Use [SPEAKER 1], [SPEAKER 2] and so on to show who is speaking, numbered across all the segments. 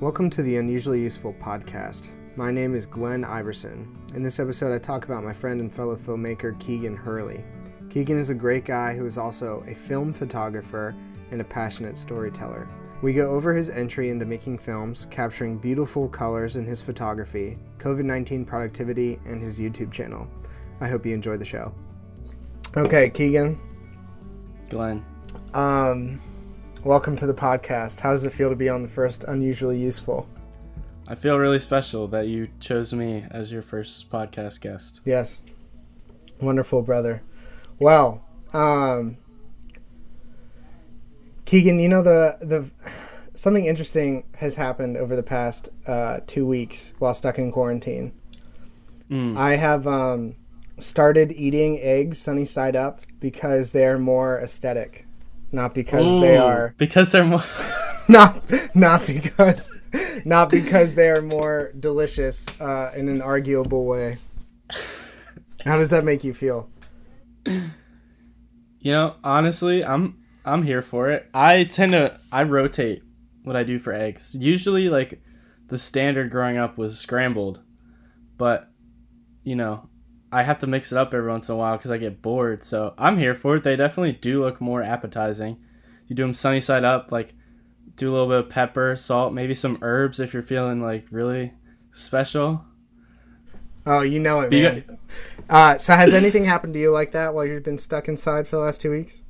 [SPEAKER 1] Welcome to the Unusually Useful podcast. My name is Glenn Iverson. In this episode, I talk about my friend and fellow filmmaker Keegan Hurley. Keegan is a great guy who is also a film photographer and a passionate storyteller. We go over his entry into making films, capturing beautiful colors in his photography, COVID 19 productivity, and his YouTube channel. I hope you enjoy the show. Okay, Keegan.
[SPEAKER 2] Glenn.
[SPEAKER 1] Um, welcome to the podcast. How does it feel to be on the first Unusually Useful?
[SPEAKER 2] I feel really special that you chose me as your first podcast guest.
[SPEAKER 1] Yes. Wonderful, brother. Well, um, Keegan, you know the the something interesting has happened over the past uh, two weeks while stuck in quarantine.
[SPEAKER 2] Mm.
[SPEAKER 1] I have um, started eating eggs sunny side up because they're more aesthetic, not because they are
[SPEAKER 2] because they're more.
[SPEAKER 1] not not because not because they are more delicious uh, in an arguable way. How does that make you feel?
[SPEAKER 2] you know, honestly, I'm I'm here for it. I tend to I rotate what I do for eggs. Usually, like the standard growing up was scrambled, but you know, I have to mix it up every once in a while because I get bored. So I'm here for it. They definitely do look more appetizing. You do them sunny side up, like do a little bit of pepper, salt, maybe some herbs if you're feeling like really special.
[SPEAKER 1] Oh, you know it, man. Uh, so, has anything happened to you like that while you've been stuck inside for the last two weeks?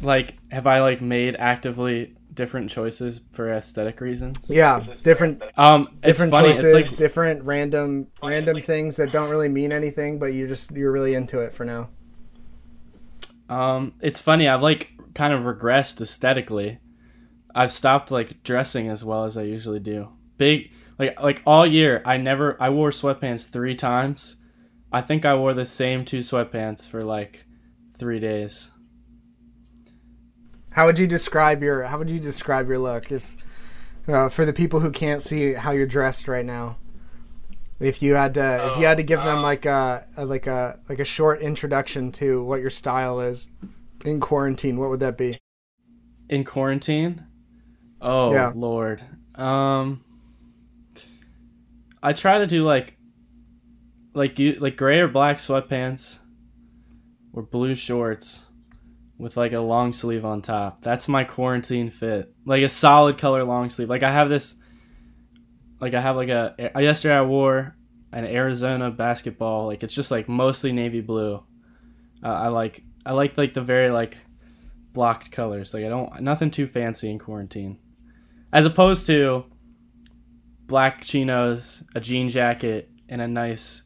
[SPEAKER 2] Like, have I like made actively different choices for aesthetic reasons?
[SPEAKER 1] Yeah, different
[SPEAKER 2] Um,
[SPEAKER 1] different choices,
[SPEAKER 2] It's like
[SPEAKER 1] different random random things that don't really mean anything, but you just you're really into it for now.
[SPEAKER 2] Um, it's funny. I've like kind of regressed aesthetically. I've stopped like dressing as well as I usually do. Big like like all year. I never I wore sweatpants three times. I think I wore the same two sweatpants for like three days.
[SPEAKER 1] How would you describe your How would you describe your look if uh, for the people who can't see how you're dressed right now? If you had to, if you had to give them like a, a like a like a short introduction to what your style is in quarantine, what would that be?
[SPEAKER 2] In quarantine. Oh
[SPEAKER 1] Yeah.
[SPEAKER 2] lord. Um. I try to do like. Like you like gray or black sweatpants. Or blue shorts. With like a long sleeve on top. That's my quarantine fit. Like a solid color long sleeve. Like I have this like I have like a yesterday I wore an Arizona basketball. Like it's just like mostly navy blue. Uh, I like I like like the very like blocked colors. Like I don't nothing too fancy in quarantine. As opposed to black chinos, a jean jacket, and a nice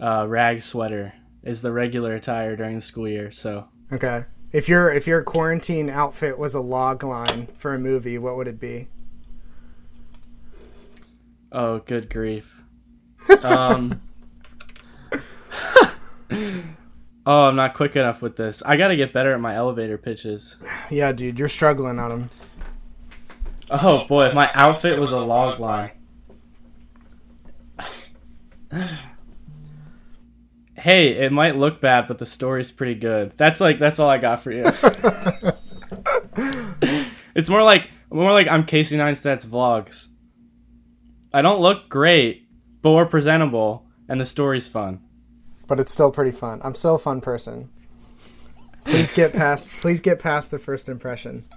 [SPEAKER 2] uh, rag sweater is the regular attire during the school year. So
[SPEAKER 1] Okay. If your if your quarantine outfit was a log line for a movie, what would it be?
[SPEAKER 2] Oh, good grief. Um, oh, I'm not quick enough with this. I got to get better at my elevator pitches.
[SPEAKER 1] Yeah, dude, you're struggling on them.
[SPEAKER 2] Oh boy, if my outfit was a log line. Hey, it might look bad, but the story's pretty good. That's like that's all I got for you. it's more like more like I'm Casey Neistat's vlogs. I don't look great, but we're presentable, and the story's fun.
[SPEAKER 1] but it's still pretty fun. I'm still a fun person. Please get past please get past the first impression.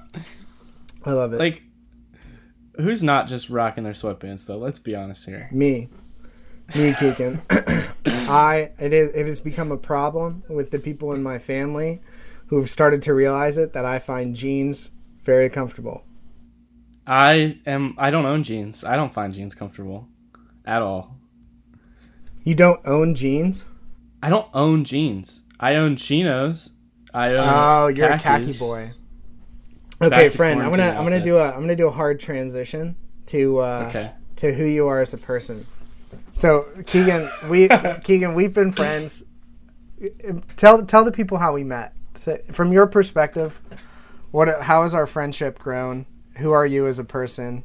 [SPEAKER 1] I love it.
[SPEAKER 2] Like, who's not just rocking their sweatpants though? Let's be honest here.
[SPEAKER 1] me. Me Keegan. I it is it has become a problem with the people in my family who have started to realize it that I find jeans very comfortable.
[SPEAKER 2] I am. I don't own jeans. I don't find jeans comfortable, at all.
[SPEAKER 1] You don't own jeans?
[SPEAKER 2] I don't own jeans. I own chinos. I own.
[SPEAKER 1] Oh, you're a khaki boy. Okay,
[SPEAKER 2] to
[SPEAKER 1] friend, I'm gonna
[SPEAKER 2] quarantine
[SPEAKER 1] I'm gonna do a. I'm gonna do a hard transition to uh,
[SPEAKER 2] Okay.
[SPEAKER 1] to who you are as a person. So Keegan, we Keegan, we've been friends. Tell tell the people how we met. So, from your perspective, what how has our friendship grown? Who are you as a person?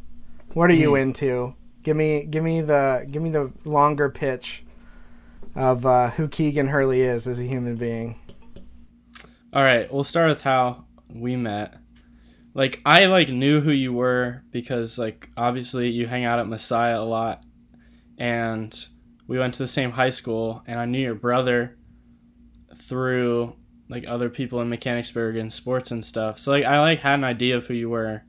[SPEAKER 1] What are you
[SPEAKER 2] Hmm.
[SPEAKER 1] into? Give me give me the give me the longer pitch of uh, who Keegan Hurley is as a human being.
[SPEAKER 2] All right. We'll start with how we met. like I like knew who you were because like obviously you hang out at Messiah a lot, and we went to the same high school, and I knew your brother through like other people in Mechanicsburg and sports and stuff. So like I like had an idea of who you were,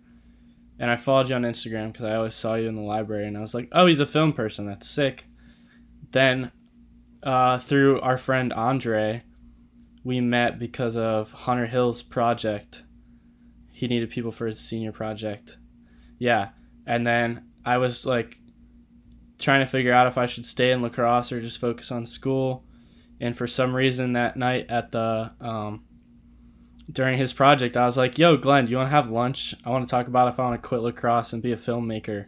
[SPEAKER 2] and I followed you on Instagram because I always saw you in the library, and I was like, oh, he's a film person. That's sick. Then, uh, through our friend Andre, we met because of Hunter Hill's project. He needed people for his senior project. Yeah, and then I was like trying to figure out if I should stay in lacrosse or just focus on school. And for some reason that night at the um, during his project, I was like, "Yo, Glenn, you want to have lunch? I want to talk about if I want to quit lacrosse and be a filmmaker."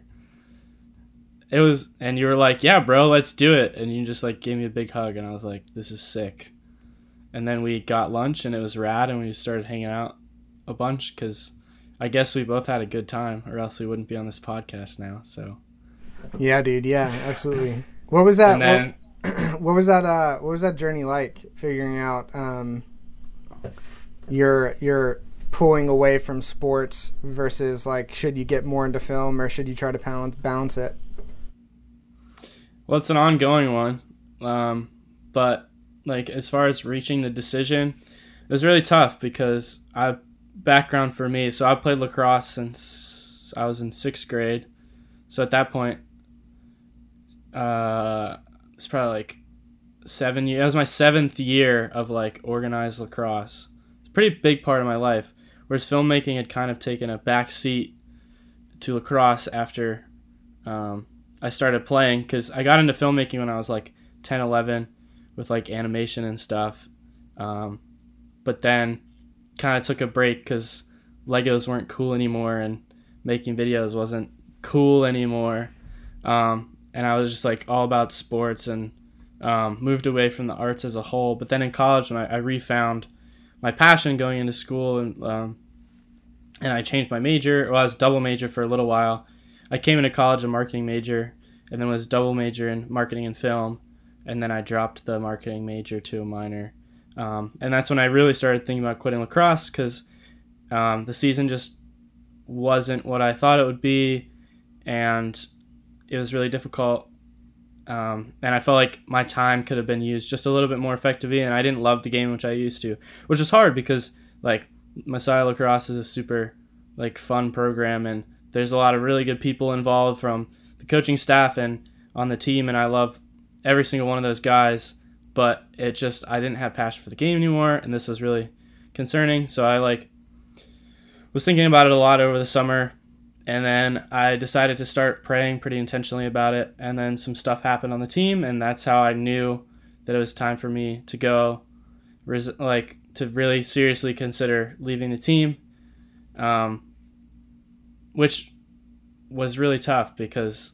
[SPEAKER 2] It was, and you were like, "Yeah, bro, let's do it." And you just like gave me a big hug, and I was like, "This is sick." And then we got lunch, and it was rad, and we started hanging out a bunch because I guess we both had a good time, or else we wouldn't be on this podcast now. So.
[SPEAKER 1] Yeah, dude. Yeah, absolutely. What was that? Then, what, what, was that? Uh, what was that journey like? Figuring out um, your your pulling away from sports versus like, should you get more into film or should you try to balance balance it?
[SPEAKER 2] Well, it's an ongoing one, um, but like as far as reaching the decision, it was really tough because I have background for me. So I played lacrosse since I was in sixth grade. So at that point, uh, it's probably like seven years. That was my seventh year of like organized lacrosse. It's a pretty big part of my life. Whereas filmmaking had kind of taken a back seat to lacrosse after um, I started playing because I got into filmmaking when I was like 10, 11 with like animation and stuff. Um, but then kind of took a break because Legos weren't cool anymore and making videos wasn't cool anymore. Um, and I was just like all about sports and um, moved away from the arts as a whole. But then in college, when I, I refound my passion going into school and um, and I changed my major. Well, I was double major for a little while. I came into college a marketing major and then was double major in marketing and film, and then I dropped the marketing major to a minor. Um, and that's when I really started thinking about quitting lacrosse because um, the season just wasn't what I thought it would be, and it was really difficult. Um, and I felt like my time could have been used just a little bit more effectively, and I didn't love the game which I used to, which was hard because like Messiah Lacrosse is a super like fun program, and there's a lot of really good people involved from the coaching staff and on the team, and I love every single one of those guys. But it just I didn't have passion for the game anymore, and this was really concerning. So I like was thinking about it a lot over the summer and then I decided to start praying pretty intentionally about it. And then some stuff happened on the team, and that's how I knew that it was time for me to go, like to really seriously consider leaving the team, um, which was really tough because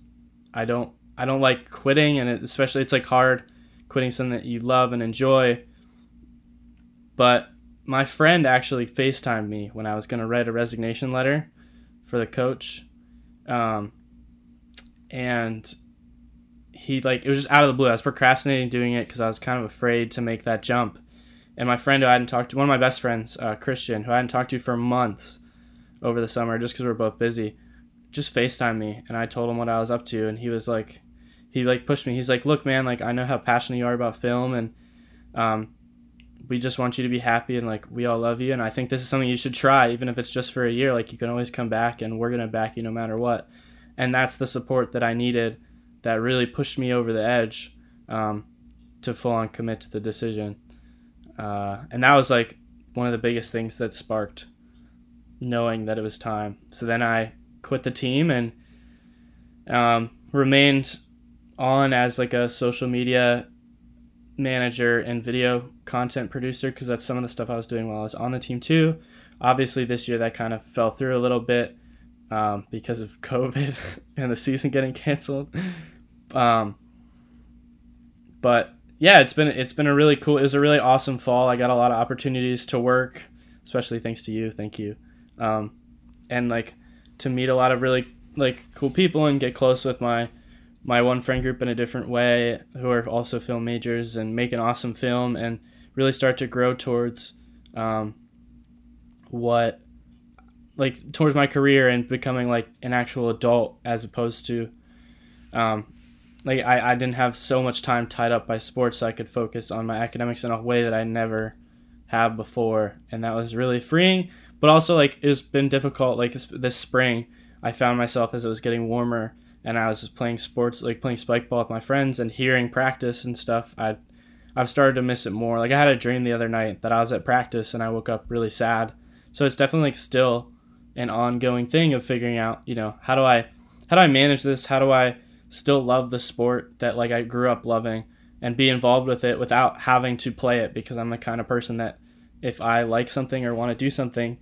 [SPEAKER 2] I don't I don't like quitting, and it, especially it's like hard quitting something that you love and enjoy. But my friend actually FaceTimed me when I was going to write a resignation letter for the coach, um, and he like it was just out of the blue. I was procrastinating doing it because I was kind of afraid to make that jump. And my friend who I hadn't talked to, one of my best friends, uh, Christian, who I hadn't talked to for months over the summer, just because we are both busy, just Facetime me, and I told him what I was up to, and he was like, he like pushed me. He's like, look, man, like I know how passionate you are about film, and um, we just want you to be happy and like we all love you and i think this is something you should try even if it's just for a year. Like you can always come back and we're going to back you no matter what. And that's the support that i needed that really pushed me over the edge um, to full on commit to the decision. Uh, and that was like one of the biggest things that sparked knowing that it was time. So then i quit the team and um, remained on as like a social media manager and video content producer because that's some of the stuff I was doing while I was on the team too. Obviously, this year that kind of fell through a little bit um, because of COVID and the season getting canceled. Um, but yeah, it's been it's been a really cool. It was a really awesome fall. I got a lot of opportunities to work, especially thanks to you. Thank you. Um, and like to meet a lot of really like cool people and get close with my my one friend group in a different way who are also film majors and make an awesome film and really start to grow towards um, what like towards my career and becoming like an actual adult as opposed to um like I, I didn't have so much time tied up by sports so I could focus on my academics in a way that I never have before. And that was really freeing but also like it's been difficult like this, this spring I found myself as it was getting warmer and I was just playing sports like playing spike ball with my friends and hearing practice and stuff I I've started to miss it more. Like I had a dream the other night that I was at practice and I woke up really sad. So it's definitely like still an ongoing thing of figuring out, you know, how do I how do I manage this? How do I still love the sport that like I grew up loving and be involved with it without having to play it? Because I'm the kind of person that if I like something or want to do something,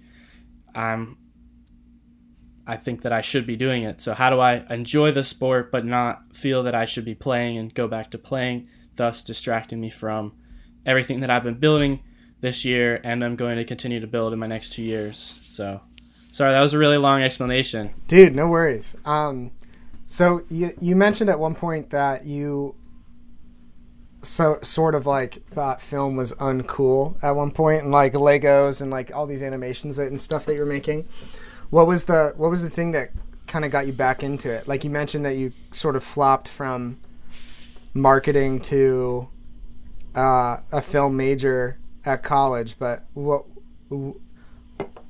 [SPEAKER 2] I'm I think that I should be doing it. So how do I enjoy the sport but not feel that I should be playing and go back to playing, thus distracting me from everything that I've been building this year and I'm going to continue to build in my next 2 years. So Sorry, that was a really long explanation.
[SPEAKER 1] Dude, no worries. Um, so you you mentioned at one point that you so sort of like thought film was uncool at one point, and like Legos and like all these animations and stuff that you're making. What was the what was the thing that kind of got you back into it? Like you mentioned that you sort of flopped from marketing to uh, a film major at college, but what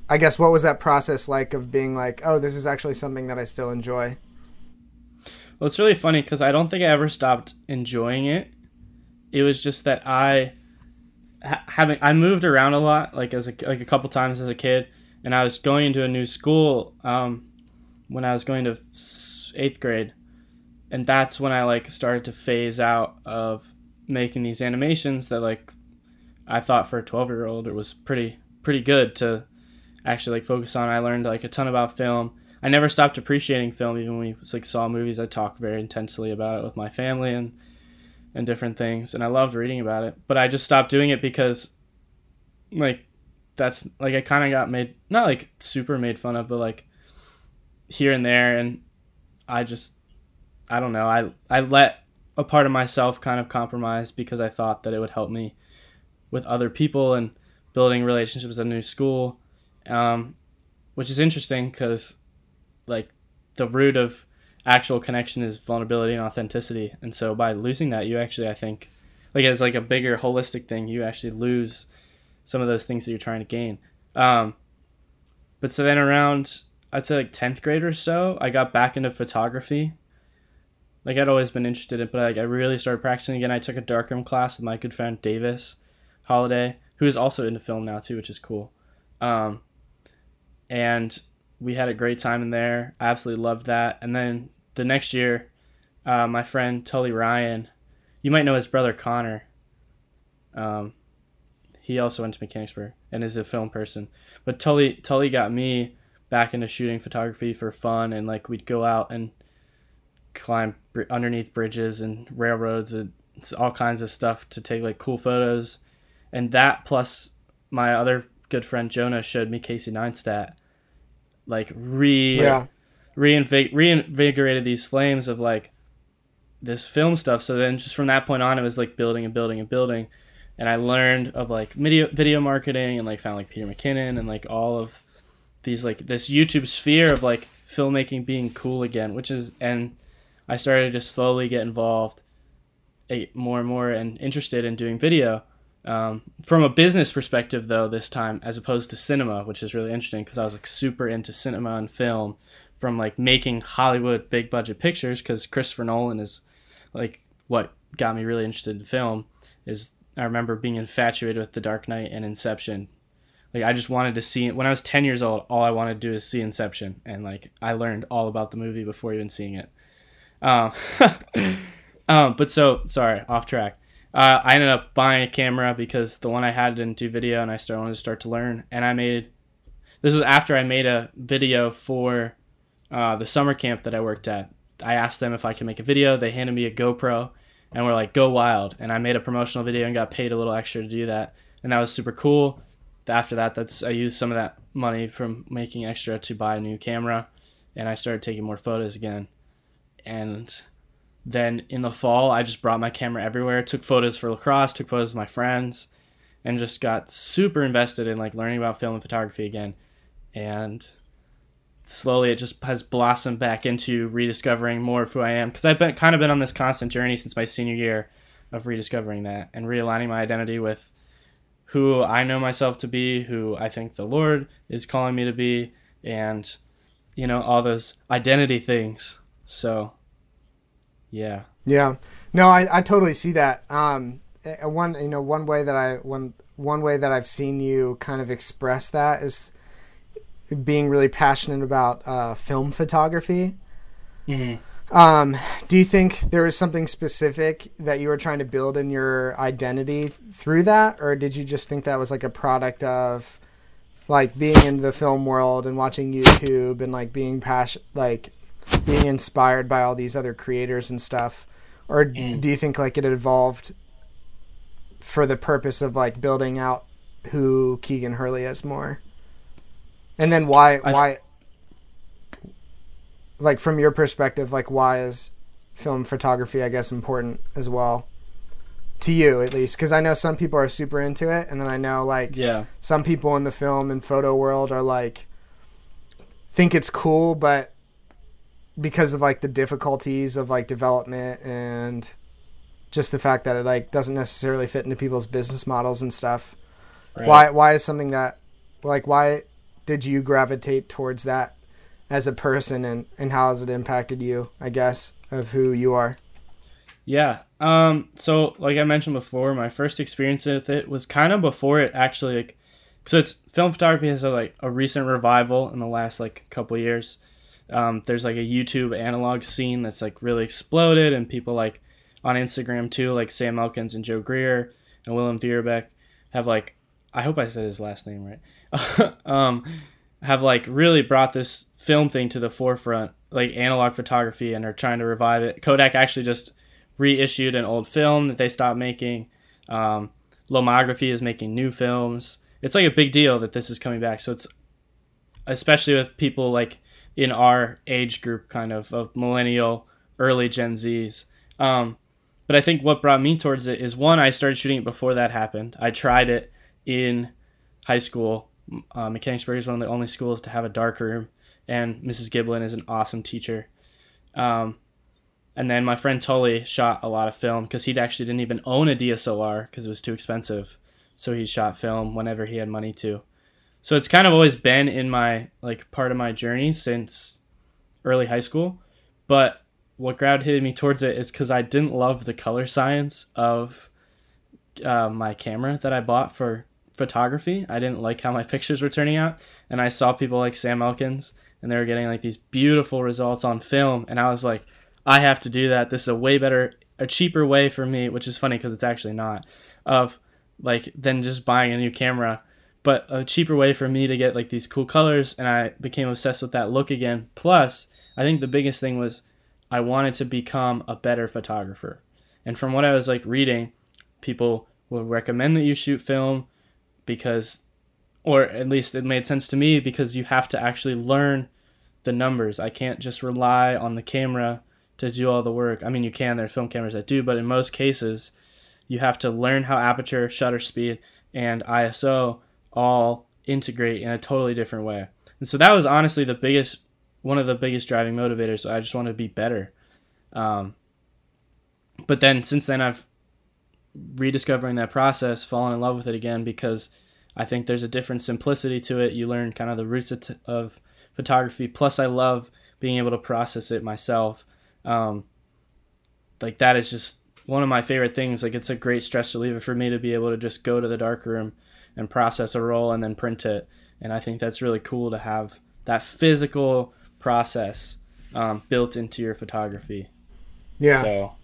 [SPEAKER 1] I guess what was that process like of being like, oh, this is actually something that I still enjoy?
[SPEAKER 2] Well, it's really funny because I don't think I ever stopped enjoying it. It was just that I ha- having I moved around a lot, like as a like a couple times as a kid, and I was going into a new school um, when I was going to eighth grade, and that's when I like started to phase out of making these animations that like I thought for a twelve year old it was pretty pretty good to actually like focus on. I learned like a ton about film. I never stopped appreciating film, even when we like saw movies. I talked very intensely about it with my family and and different things, and I loved reading about it. But I just stopped doing it because, like, that's like I kind of got made not like super made fun of, but like here and there, and I just I don't know. I I let a part of myself kind of compromise because I thought that it would help me with other people and building relationships at a new school um, which is interesting because like the root of actual connection is vulnerability and authenticity, and so by losing that, you actually I think like as like a bigger holistic thing, you actually lose some of those things that you're trying to gain. Um, but so then around I'd say like tenth grade or so, I got back into photography. Like I'd always been interested in, but like I really started practicing again. I took a darkroom class with my good friend Davis Holiday, who is also into film now too, which is cool. Um, and we had a great time in there. I absolutely loved that. And then the next year, uh, my friend Tully Ryan, you might know his brother Connor. Um, he also went to Mechanicsburg and is a film person. But Tully Tully got me back into shooting photography for fun, and like we'd go out and climb br- underneath bridges and railroads and all kinds of stuff to take like cool photos. And that plus my other good friend Jonah showed me Casey Neistat like re yeah. reinvig- reinvigorated these flames of like this film stuff. So then just from that point on, it was like building and building and building. And I learned of like video video marketing and like found like Peter McKinnon and like all of these like this YouTube sphere of like filmmaking being cool again, which is and I started to slowly get involved eh, more and more and interested in doing video. Um, from a business perspective, though, this time as opposed to cinema, which is really interesting because I was like super into cinema and film from like making Hollywood big budget pictures because Christopher Nolan is like what got me really interested in film. Is I remember being infatuated with The Dark Knight and Inception. Like I just wanted to see when I was 10 years old, all I wanted to do is see Inception, and like I learned all about the movie before even seeing it. Um, um, but so sorry, off track uh, I ended up buying a camera because the one I had didn't do video, and I started wanted to start to learn. And I made this was after I made a video for uh, the summer camp that I worked at. I asked them if I could make a video. They handed me a GoPro, and we're like, "Go wild!" And I made a promotional video and got paid a little extra to do that, and that was super cool. After that, that's I used some of that money from making extra to buy a new camera, and I started taking more photos again, and then in the fall, I just brought my camera everywhere, took photos for lacrosse, took photos of my friends, and just got super invested in like learning about film and photography again. And slowly it just has blossomed back into rediscovering more of who I am because I've been kind of been on this constant journey since my senior year of rediscovering that and realigning my identity with who I know myself to be, who I think the Lord is calling me to be, and you know all those identity things. So, yeah.
[SPEAKER 1] Yeah. No, I, I totally see that. Um, eh, one you know one way that I one one way that I've seen you kind of express that is being really passionate about uh, film photography.
[SPEAKER 2] Mm-hmm.
[SPEAKER 1] Um, do you think there was something specific that you were trying to build in your identity through that, or did you just think that was like a product of like being in the film world and watching YouTube and like being passion like being inspired by all these other creators and stuff, or
[SPEAKER 2] Mm.
[SPEAKER 1] do you think like it evolved for the purpose of like building out who Keegan Hurley is more? And then why
[SPEAKER 2] I-
[SPEAKER 1] why like from your perspective, like why is film photography, I guess, important as well to you at least? Because I know some people are super into it, and then I know like
[SPEAKER 2] Yeah.
[SPEAKER 1] some people in the film and photo world are like think it's cool, but because of like the difficulties of like development and just the fact that it like doesn't necessarily fit into people's business models and stuff.
[SPEAKER 2] Right.
[SPEAKER 1] Why why is something that like why did you gravitate towards that as a person and and how has it impacted you, I guess, of who you are?
[SPEAKER 2] Yeah. Um. So, like I mentioned before, my first experience with it was kind of before it actually. Like, so it's film photography has a, like a recent revival in the last like couple years. Um, there's like a YouTube analog scene that's like really exploded, and people like on Instagram too, like Sam Elkins and Joe Greer and Willem Verbeeck have like I hope I said his last name right. um, have like really brought this film thing to the forefront, like analog photography, and are trying to revive it. Kodak actually just reissued an old film that they stopped making. Um, Lomography is making new films. It's like a big deal that this is coming back. So it's especially with people like in our age group, kind of of millennial, early Gen Zs. Um, but I think what brought me towards it is one, I started shooting it before that happened. I tried it in high school. Uh, Mechanicsburg is one of the only schools to have a dark room, and Mrs. Giblin is an awesome teacher. Um, and then my friend Tully shot a lot of film because he actually didn't even own a DSLR because it was too expensive. So he shot film whenever he had money to. So it's kind of always been in my like part of my journey since early high school. But what gravitated me towards it is because I didn't love the color science of uh, my camera that I bought for photography. I didn't like how my pictures were turning out, and I saw people like Sam Elkins, and they were getting like these beautiful results on film, and I was like, I have to do that. This is a way better, a cheaper way for me, which is funny because it's actually not, of like than just buying a new camera, but a cheaper way for me to get like these cool colors, and I became obsessed with that look again. Plus, I think the biggest thing was I wanted to become a better photographer, and from what I was like reading, people would recommend that you shoot film because or at least it made sense to me because you have to actually learn the numbers. I can't just rely on the camera to do all the work. I mean, you can, there are film cameras that do, but in most cases, you have to learn how aperture, shutter speed, and ISO all integrate in a totally different way. And so that was honestly the biggest, one of the biggest driving motivators. I just wanted to be better. Um, but then since then, I've rediscovering that process, falling in love with it again because I think there's a different simplicity to it. You learn kind of the roots of, photography. Plus, I love being able to process it myself. Um, like that is just one of my favorite things. Like it's a great stress reliever for me to be able to just go to the dark room and process a roll and then print it. And I think that's really cool to have that physical process um, built into your photography.
[SPEAKER 1] Yeah.
[SPEAKER 2] So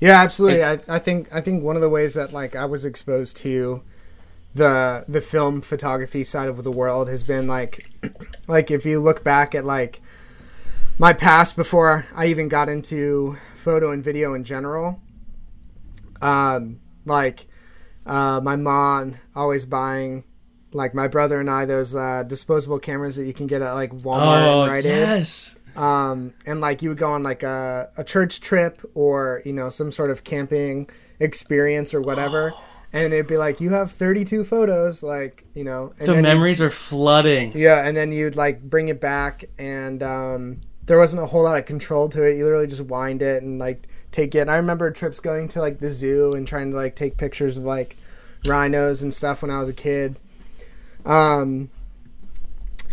[SPEAKER 1] Yeah, absolutely. I, I think I think one of the ways that like I was exposed to the the film photography side of the world has been like like if you look back at like my past before I even got into photo and video in general. Um, like uh, my mom always buying like my brother and I those uh, disposable cameras that you can get at like Walmart
[SPEAKER 2] oh
[SPEAKER 1] and Rite Aid
[SPEAKER 2] yes,
[SPEAKER 1] um, and like you would go on like a, a church trip or you know some sort of camping experience or whatever. And it'd be like you have 32 photos like you know and
[SPEAKER 2] the memories are flooding.
[SPEAKER 1] yeah and then you'd like bring it back and um there wasn't a whole lot of control to it. You literally just wind it and like take it. And i remember trips going to like the zoo and trying to like take pictures of like rhinos and stuff when i was a kid. Um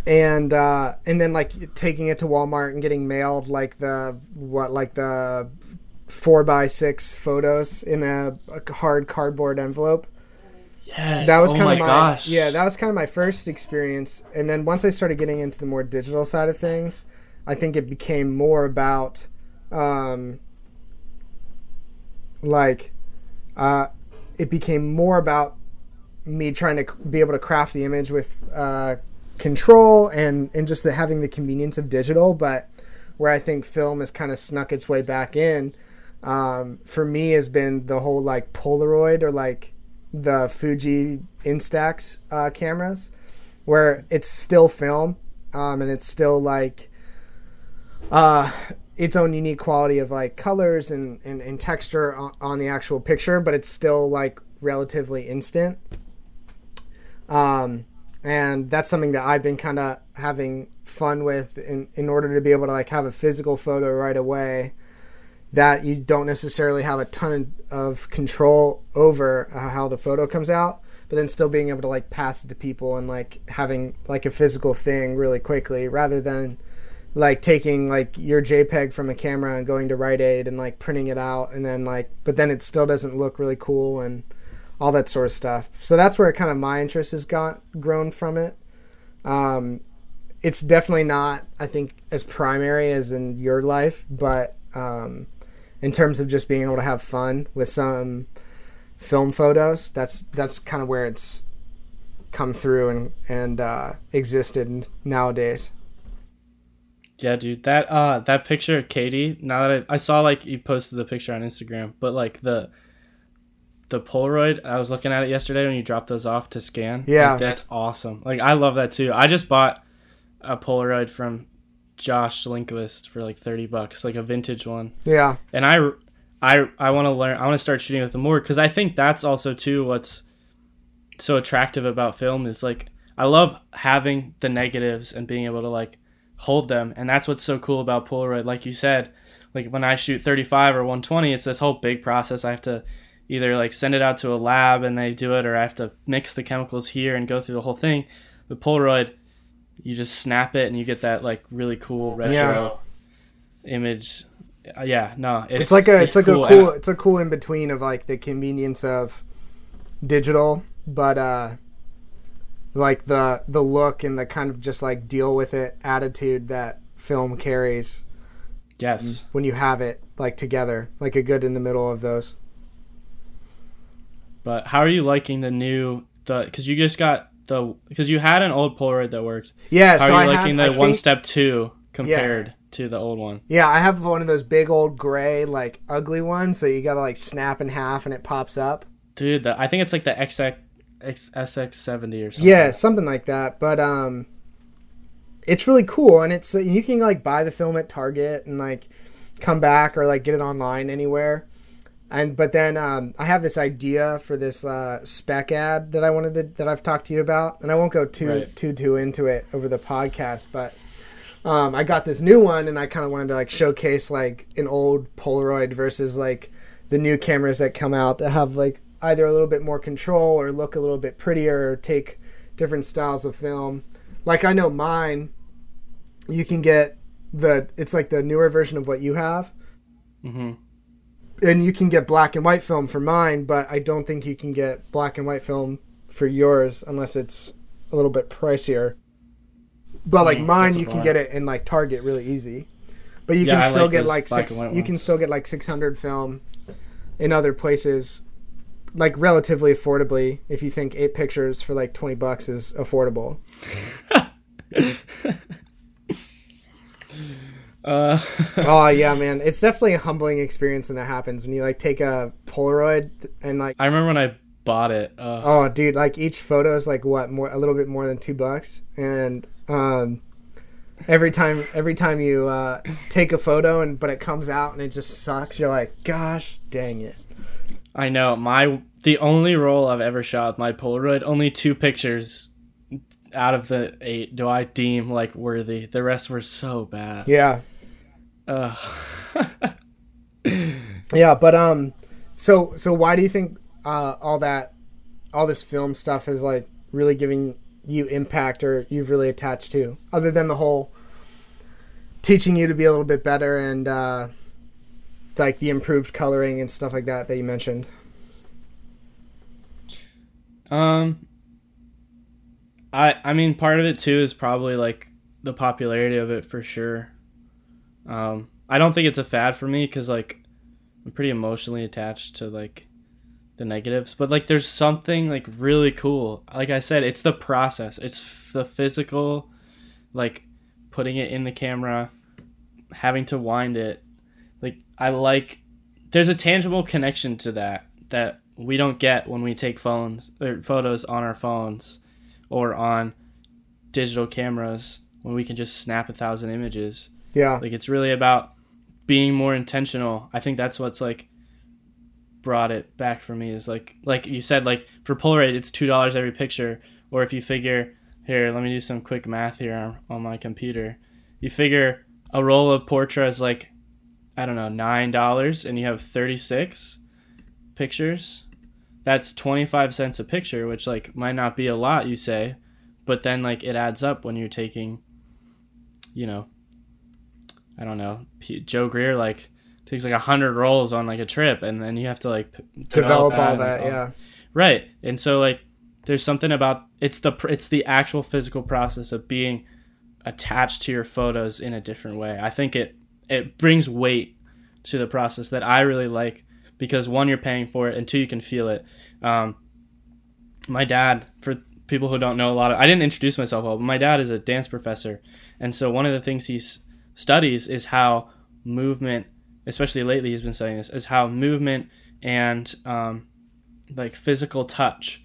[SPEAKER 1] and uh and then like taking it to walmart and getting mailed like the what like the four by six photos in a, a hard cardboard envelope
[SPEAKER 2] Yes.
[SPEAKER 1] that was
[SPEAKER 2] oh
[SPEAKER 1] kind
[SPEAKER 2] my
[SPEAKER 1] of my
[SPEAKER 2] gosh.
[SPEAKER 1] yeah that was kind of my first experience and then once i started getting into the more digital side of things i think it became more about um like uh it became more about me trying to be able to craft the image with uh control and and just the having the convenience of digital but where i think film has kind of snuck its way back in um, for me has been the whole like Polaroid or like the Fuji Instax uh, cameras, where it's still film um, and it's still like uh, its own unique quality of like colors and, and, and texture on, on the actual picture, but it's still like relatively instant. Um, and that's something that I've been kind of having fun with in, in order to be able to like have a physical photo right away that you don't necessarily have a ton of control over uh, how the photo comes out but then still being able to like pass it to people and like having like a physical thing really quickly rather than like taking like your jpeg from a camera and going to rite aid and like printing it out and then like but then it still doesn't look really cool and all that sort of stuff so that's where kind of my interest has got grown from it um, it's definitely not i think as primary as in your life but um, in terms of just being able to have fun with some film photos that's that's kind of where it's come through and and uh, existed nowadays
[SPEAKER 2] Yeah, dude. That uh that picture of Katie, now that I, I saw like you posted the picture on Instagram, but like the the Polaroid, I was looking at it yesterday when you dropped those off to scan.
[SPEAKER 1] Yeah.
[SPEAKER 2] Like, that's awesome. Like I love that too. I just bought a Polaroid from Josh Linquist for like 30 bucks, like a vintage one.
[SPEAKER 1] yeah
[SPEAKER 2] And I I I want to learn I want to start shooting with them more cuz I think that's also too what's so attractive about film is like I love having the negatives and being able to like hold them and that's what's so cool about Polaroid like you said like when I shoot 35 or 120 it's this whole big process I have to either like send it out to a lab and they do it or I have to mix the chemicals here and go through the whole thing with Polaroid you just snap it and you get that like really cool retro
[SPEAKER 1] Yeah.
[SPEAKER 2] image Uh, yeah no it's,
[SPEAKER 1] it's like a it's, like
[SPEAKER 2] cool.
[SPEAKER 1] a cool it's a cool in between of like the convenience of digital but uh like the the look and the kind of just like deal with it attitude that film carries
[SPEAKER 2] yes
[SPEAKER 1] when you have it like together like a good in the middle of those
[SPEAKER 2] but how are you liking the new the because you just got the because you had an old Polaroid that worked
[SPEAKER 1] yeah
[SPEAKER 2] how
[SPEAKER 1] so
[SPEAKER 2] are
[SPEAKER 1] I
[SPEAKER 2] you
[SPEAKER 1] have,
[SPEAKER 2] liking
[SPEAKER 1] I
[SPEAKER 2] the one
[SPEAKER 1] think-
[SPEAKER 2] step two compared to the old one
[SPEAKER 1] yeah i have one of those big old gray like ugly ones that you gotta like snap in half and it pops up
[SPEAKER 2] dude the, I think it's like the XX X, SX70 or something
[SPEAKER 1] Yeah, something like that. But um, it's really cool, and it's you can like buy the film at Target and like come back or like get it online anywhere. And but then um, I have this idea for this uh, spec ad that I wanted to that I've talked to you about, and I won't go too
[SPEAKER 2] Right.
[SPEAKER 1] too too into it over the podcast, but. Um, I got this new one, and I kind of wanted to like showcase like an old Polaroid versus like the new cameras that come out that have like either a little bit more control or look a little bit prettier or take different styles of film. Like I know mine, you can get the it's like the newer version of what you have,
[SPEAKER 2] hmm
[SPEAKER 1] and you can get black and white film for mine, but I don't think you can get black and white film for yours unless it's a little bit pricier. But like
[SPEAKER 2] Mm,
[SPEAKER 1] mine, you can get it in like Target really easy. But you
[SPEAKER 2] Yeah,
[SPEAKER 1] can still
[SPEAKER 2] like
[SPEAKER 1] get like six. You can still get like six hundred film in other places, like relatively affordably. If you think eight pictures for like twenty bucks is affordable.
[SPEAKER 2] uh
[SPEAKER 1] oh yeah, man, it's definitely a humbling experience when that happens. When you like take a Polaroid and like,
[SPEAKER 2] I remember when I bought it uh,
[SPEAKER 1] oh dude, like each photo is like what more a little bit more than two bucks, and um, every time every time you uh, take a photo and but it comes out and it just sucks, you're like, gosh, dang it.
[SPEAKER 2] I know my the only roll I've ever shot with my Polaroid, only two pictures out of the eight do I deem like worthy. The rest were so bad.
[SPEAKER 1] Yeah.
[SPEAKER 2] Ugh.
[SPEAKER 1] Yeah, but um, so so why do you think uh all that, all this film stuff is like really giving you impact or you've really attached to, other than the whole teaching you to be a little bit better and uh, like the improved coloring and stuff like that that you mentioned.
[SPEAKER 2] Um, I I mean, part of it too is probably like the popularity of it for sure. Um, I don't think it's a fad for me because like I'm pretty emotionally attached to like the negatives, but like there's something like really cool. Like I said, it's the process. It's the physical, like putting it in the camera, having to wind it. Like I like there's a tangible connection to that that we don't get when we take phones or photos on our phones or on digital cameras when we can just snap a thousand images.
[SPEAKER 1] Yeah.
[SPEAKER 2] Like it's really about being more intentional. I think that's what's like brought it back for me is like like you said like for Polaroid it's two dollars every picture or if you figure here let me do some quick math here on, on my computer you figure a roll of Portra is like I don't know nine dollars and you have thirty six pictures that's 25 cents a picture which like might not be a lot you say but then like it adds up when you're taking you know i don't know joe greer like takes like a hundred rolls on like a trip and then you have to like p-
[SPEAKER 1] Develop all
[SPEAKER 2] and-
[SPEAKER 1] that, yeah.
[SPEAKER 2] right and so like there's something about it's the pr- it's the actual physical process of being attached to your photos in a different way i think it it brings weight to the process that i really like because one you're paying for it and two you can feel it um, my dad for people who don't know a lot of i didn't introduce myself well but my dad is a dance professor and so one of the things he s- studies is how movement especially lately he's been studying this is how movement and um, like physical touch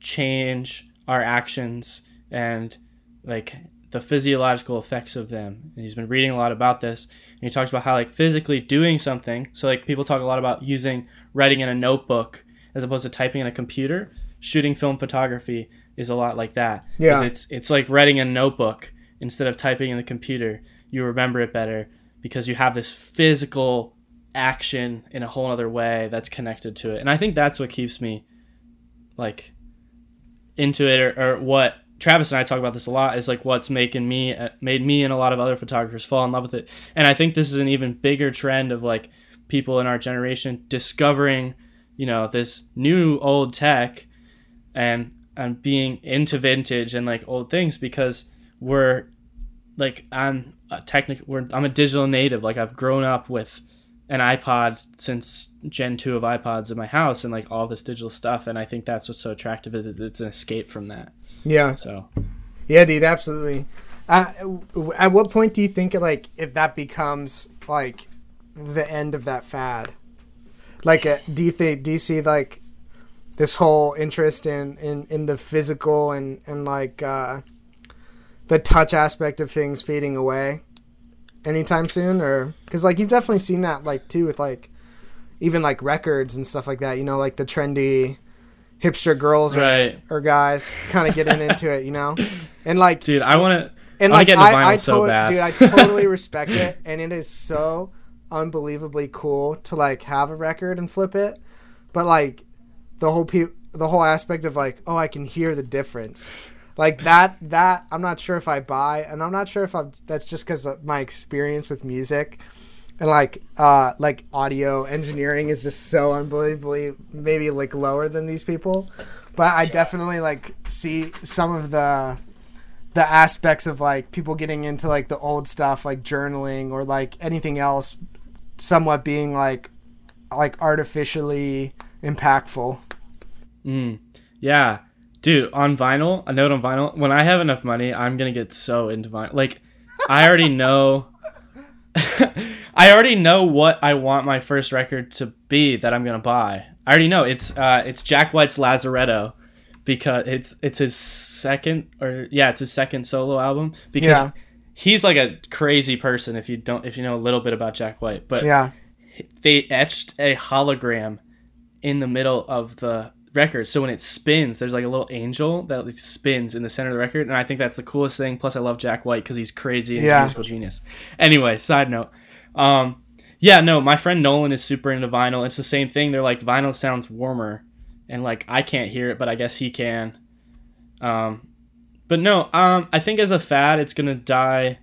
[SPEAKER 2] change our actions and like the physiological effects of them. And he's been reading a lot about this. And he talks about how like physically doing something. So like people talk a lot about using writing in a notebook as opposed to typing in a computer. Shooting film photography is a lot like that.
[SPEAKER 1] Yeah.
[SPEAKER 2] It's it's like writing a notebook instead of typing in the computer. You remember it better because you have this physical action in a whole other way that's connected to it. And I think that's what keeps me like into it or, or what Travis and I talk about this a lot is like what's making me uh, made me and a lot of other photographers fall in love with it. And I think this is an even bigger trend of like people in our generation discovering, you know, this new old tech and and being into vintage and like old things because we're like I'm a technical I'm a digital native like I've grown up with an iPod since Gen 2 of iPods in my house and like all this digital stuff and I think that's what's so attractive is it's an escape from that.
[SPEAKER 1] Yeah.
[SPEAKER 2] So
[SPEAKER 1] Yeah, dude, absolutely. Uh, at what point do you think like if that becomes like the end of that fad? Like, uh, do you think do you see like this whole interest in in in the physical and and like uh, the touch aspect of things fading away anytime soon, or because like you've definitely seen that like too with like even like records and stuff like that. You know, like the trendy hipster girls or,
[SPEAKER 2] right.
[SPEAKER 1] or guys kind of getting into it. You know, and like
[SPEAKER 2] Dude, I want to
[SPEAKER 1] and like I, I
[SPEAKER 2] so bad.
[SPEAKER 1] dude, I totally respect it, and it is so unbelievably cool to like have a record and flip it, but like the whole pe- the whole aspect of like, oh, I can hear the difference, like that that I'm not sure if I buy, and I'm not sure if I'm that's just because of my experience with music. And like, uh, like audio engineering is just so unbelievably maybe like lower than these people, but I definitely like see some of the the aspects of like people getting into like the old stuff like journaling or like anything else somewhat being like like artificially impactful
[SPEAKER 2] Mm. Yeah. Dude, on vinyl, a note on vinyl, when I have enough money, I'm going to get so into vinyl. Like, I already know. I already know what I want my first record to be that I'm gonna buy. I already know it's uh, it's Jack White's Lazaretto because it's it's his second or yeah it's his second solo album because
[SPEAKER 1] Yeah.
[SPEAKER 2] he's like a crazy person if you don't if you know a little bit about Jack White but
[SPEAKER 1] yeah
[SPEAKER 2] they etched a hologram in the middle of the record. So when it spins, there's like a little angel that like spins in the center of the record, and I think that's the coolest thing. Plus, I love Jack White because he's crazy and
[SPEAKER 1] Yeah.
[SPEAKER 2] musical genius. Anyway, side note. Um, yeah, no, my friend Nolan is super into vinyl. It's the same thing. They're like vinyl sounds warmer, and like I can't hear it, but I guess he can. Um, but no, um, I think as a fad, it's gonna die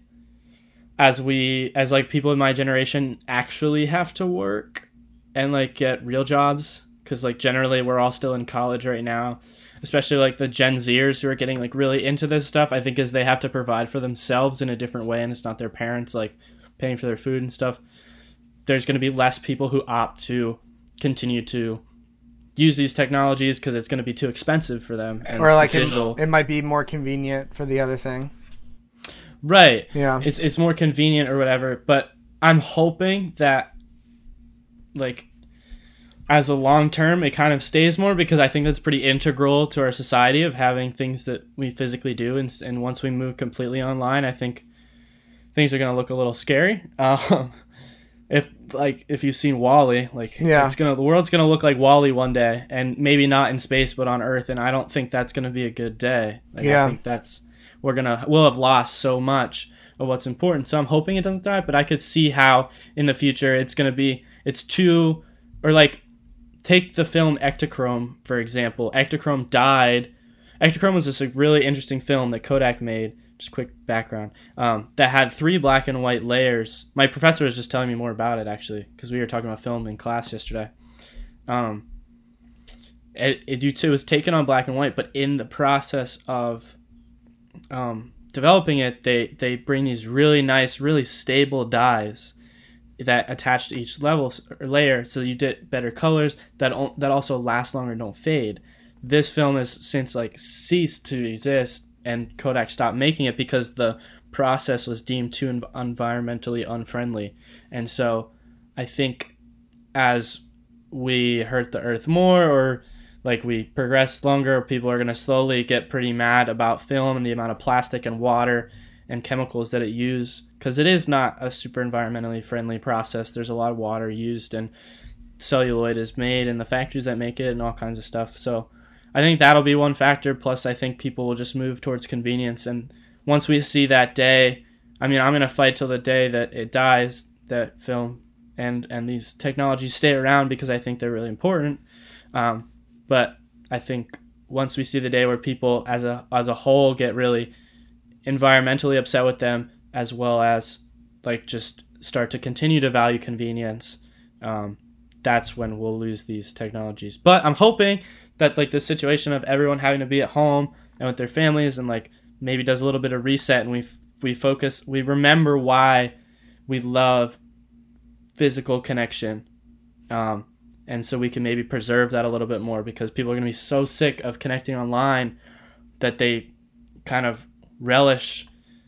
[SPEAKER 2] as we as like people in my generation actually have to work and like get real jobs because like generally we're all still in college right now especially like the gen zers who are getting like really into this stuff i think is they have to provide for themselves in a different way and it's not their parents like paying for their food and stuff there's going to be less people who opt to continue to use these technologies because it's going to be too expensive for them and
[SPEAKER 1] Or like it,
[SPEAKER 2] digital
[SPEAKER 1] it might be more convenient for the other thing.
[SPEAKER 2] right
[SPEAKER 1] Yeah.
[SPEAKER 2] it's it's more convenient or whatever. But I'm hoping that like as a long term it kind of stays more because I think that's pretty integral to our society of having things that we physically do and, and once we move completely online I think things are going to look a little scary. Um, if like if you've seen WALL-E, like
[SPEAKER 1] Yeah.
[SPEAKER 2] it's gonna the world's gonna look like WALL-E one day, and maybe not in space but on Earth, and I don't think that's gonna be a good day. Like
[SPEAKER 1] Yeah.
[SPEAKER 2] I think that's we're gonna we'll have lost so much of what's important. So I'm hoping it doesn't die, but I could see how in the future it's gonna be it's too or like take the film Ektachrome for example. Ektachrome died. Ektachrome was a really interesting film that Kodak made. Just quick background. Um, that had three black and white layers. My professor was just telling me more about it actually because we were talking about film in class yesterday. Um, it, it, it was taken on black and white, but in the process of um, developing it, they they bring these really nice, really stable dyes that attach to each level or layer, so you get better colors that al- that also last longer, and don't fade. This film has since like ceased to exist, and Kodak stopped making it because the process was deemed too env- environmentally unfriendly, and so I think as we hurt the earth more or like we progress longer, people are going to slowly get pretty mad about film and the amount of plastic and water and chemicals that it use because it is not a super environmentally friendly process. There's a lot of water used and celluloid is made in the factories that make it and all kinds of stuff. So I think that'll be one factor. Plus, I think people will just move towards convenience. And once we see that day, I mean, I'm going to fight till the day that it dies, that film and, and these technologies stay around because I think they're really important. Um, but I think once we see the day where people as a as a whole get really environmentally upset with them, as well as like just start to continue to value convenience, um, that's when we'll lose these technologies. But I'm hoping that like the situation of everyone having to be at home and with their families and like maybe does a little bit of reset and we f- we focus we remember why we love physical connection um, and so we can maybe preserve that a little bit more because people are going to be so sick of connecting online that they kind of relish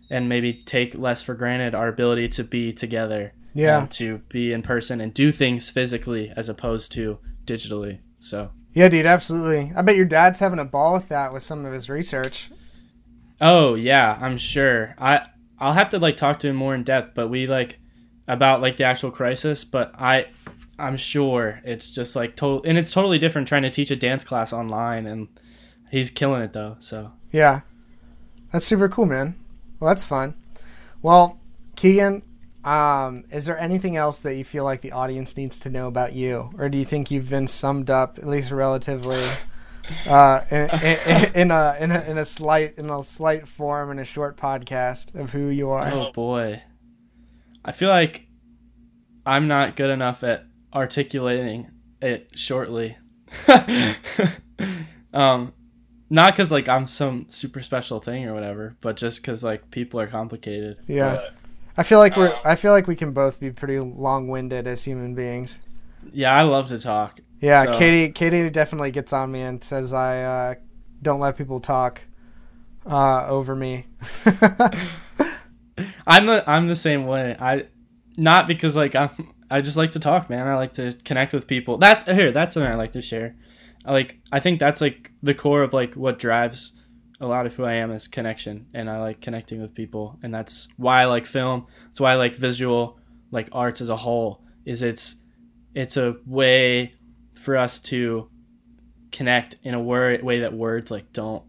[SPEAKER 2] and maybe take less for granted our ability to be together
[SPEAKER 1] Yeah.
[SPEAKER 2] and to be in person and do things physically as opposed to digitally so
[SPEAKER 1] Yeah, dude, absolutely. I bet your dad's having a ball with that with some of his research.
[SPEAKER 2] Oh yeah, I'm sure. I I'll have to like talk to him more in depth, but we like about like the actual crisis, but I I'm sure it's just like total and it's totally different trying to teach a dance class online and he's killing it though. So
[SPEAKER 1] Yeah. That's super cool, man. Well, that's fun. Well, Keegan, um, is there anything else that you feel like the audience needs to know about you? Or do you think you've been summed up, at least relatively, uh, in, in, in, a, in, a, in a slight in a slight form in a short podcast of who you are?
[SPEAKER 2] oh boy. I feel like I'm not good enough at articulating it shortly. um not cuz like I'm some super special thing or whatever, but just cuz like people are complicated.
[SPEAKER 1] Yeah.
[SPEAKER 2] But-
[SPEAKER 1] I feel like we're I feel like we can both be pretty long-winded as human beings.
[SPEAKER 2] Yeah, I love to talk.
[SPEAKER 1] Yeah,
[SPEAKER 2] So-
[SPEAKER 1] Katie. Katie definitely gets on me and says I uh, don't let people talk uh, over me.
[SPEAKER 2] I'm the I'm the same way. I not because like I'm I just like to talk, man. I like to connect with people. That's here. That's something I like to share. Like I think that's like the core of like what drives a lot of who I am is connection, and I like connecting with people, and that's why I like film. That's why I like visual like arts as a whole. Is it's it's a way for us to connect in a word, way that words like don't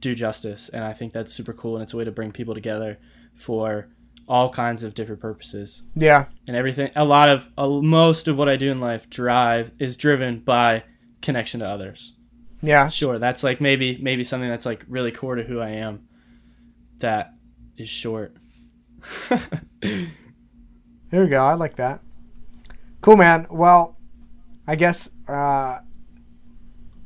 [SPEAKER 2] do justice. And I think that's super cool. And it's a way to bring people together for all kinds of different purposes.
[SPEAKER 1] Yeah.
[SPEAKER 2] And everything, a lot of, uh, most of what I do in life drive is driven by connection to others.
[SPEAKER 1] Yeah.
[SPEAKER 2] Sure. That's like maybe, maybe something that's like really core to who I am that is short.
[SPEAKER 1] there we go. I like that. Cool, man. Well, I guess uh,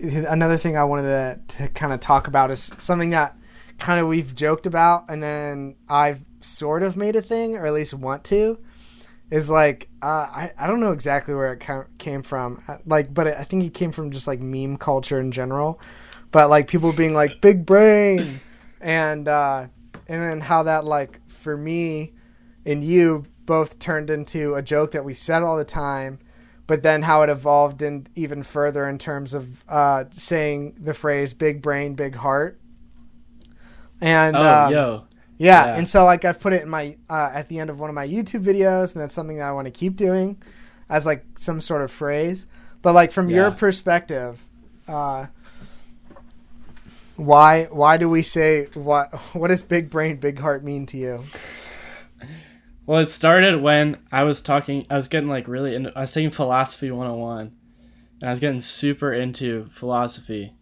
[SPEAKER 1] another thing I wanted to, to kind of talk about is something that kind of we've joked about, and then I've sort of made a thing, or at least want to. Is like uh, I I don't know exactly where it came from, uh, like, but I think it came from just like meme culture in general, but like people being like big brain, and uh, and then how that like for me and you both turned into a joke that we said all the time but then how it evolved in even further in terms of uh, saying the phrase "big brain, big heart." And
[SPEAKER 2] oh, um, yo.
[SPEAKER 1] Yeah, yeah, and so like I've put it in my uh, at the end of one of my YouTube videos, and that's something that I want to keep doing as like some sort of phrase. But like from yeah. your perspective, uh, why why do we say what what does big brain, big heart mean to you?
[SPEAKER 2] Well, it started when I was talking. I was getting like really into. I was taking philosophy 101, and I was getting super into philosophy,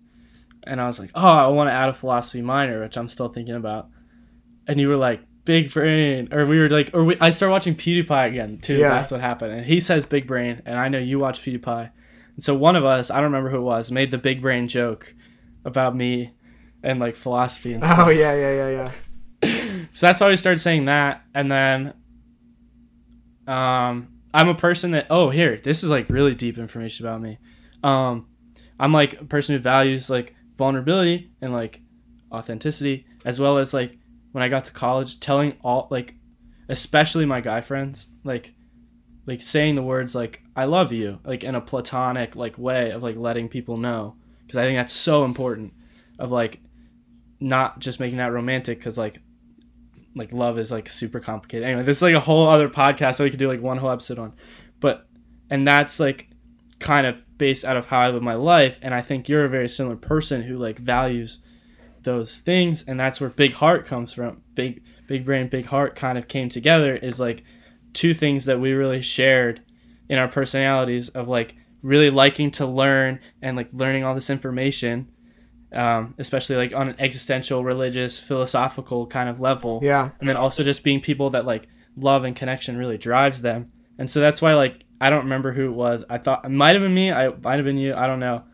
[SPEAKER 2] and I was like, oh, I want to add a philosophy minor, which I'm still thinking about. And you were like, big brain, or we were like, or we, I started watching PewDiePie again too. Yeah. That's what happened, and he says big brain, and I know you watch PewDiePie, and so one of us, I don't remember who it was, made the big brain joke about me and like philosophy and stuff.
[SPEAKER 1] Oh yeah, yeah, yeah,
[SPEAKER 2] yeah. so that's why we started saying that, and then um, I'm a person that oh here this is like really deep information about me. Um, I'm like a person who values like vulnerability and like authenticity as well as like when I got to college telling all like especially my guy friends like like saying the words like I love you like in a platonic like way of like letting people know because I think that's so important of like not just making that romantic because like like love is like super complicated. Anyway, this is like a whole other podcast that we could do like one whole episode on. But and that's like kind of based out of how I live my life and I think you're a very similar person who like values those things and that's where big heart comes from. Big big brain, big heart kind of came together is like two things that we really shared in our personalities of like really liking to learn and like learning all this information um, especially like on an existential, religious, philosophical kind of level.
[SPEAKER 1] Yeah.
[SPEAKER 2] And then also just being people that like love and connection really drives them. And so that's why like I don't remember who it was. I thought it might have been me. I might have been you. I don't know.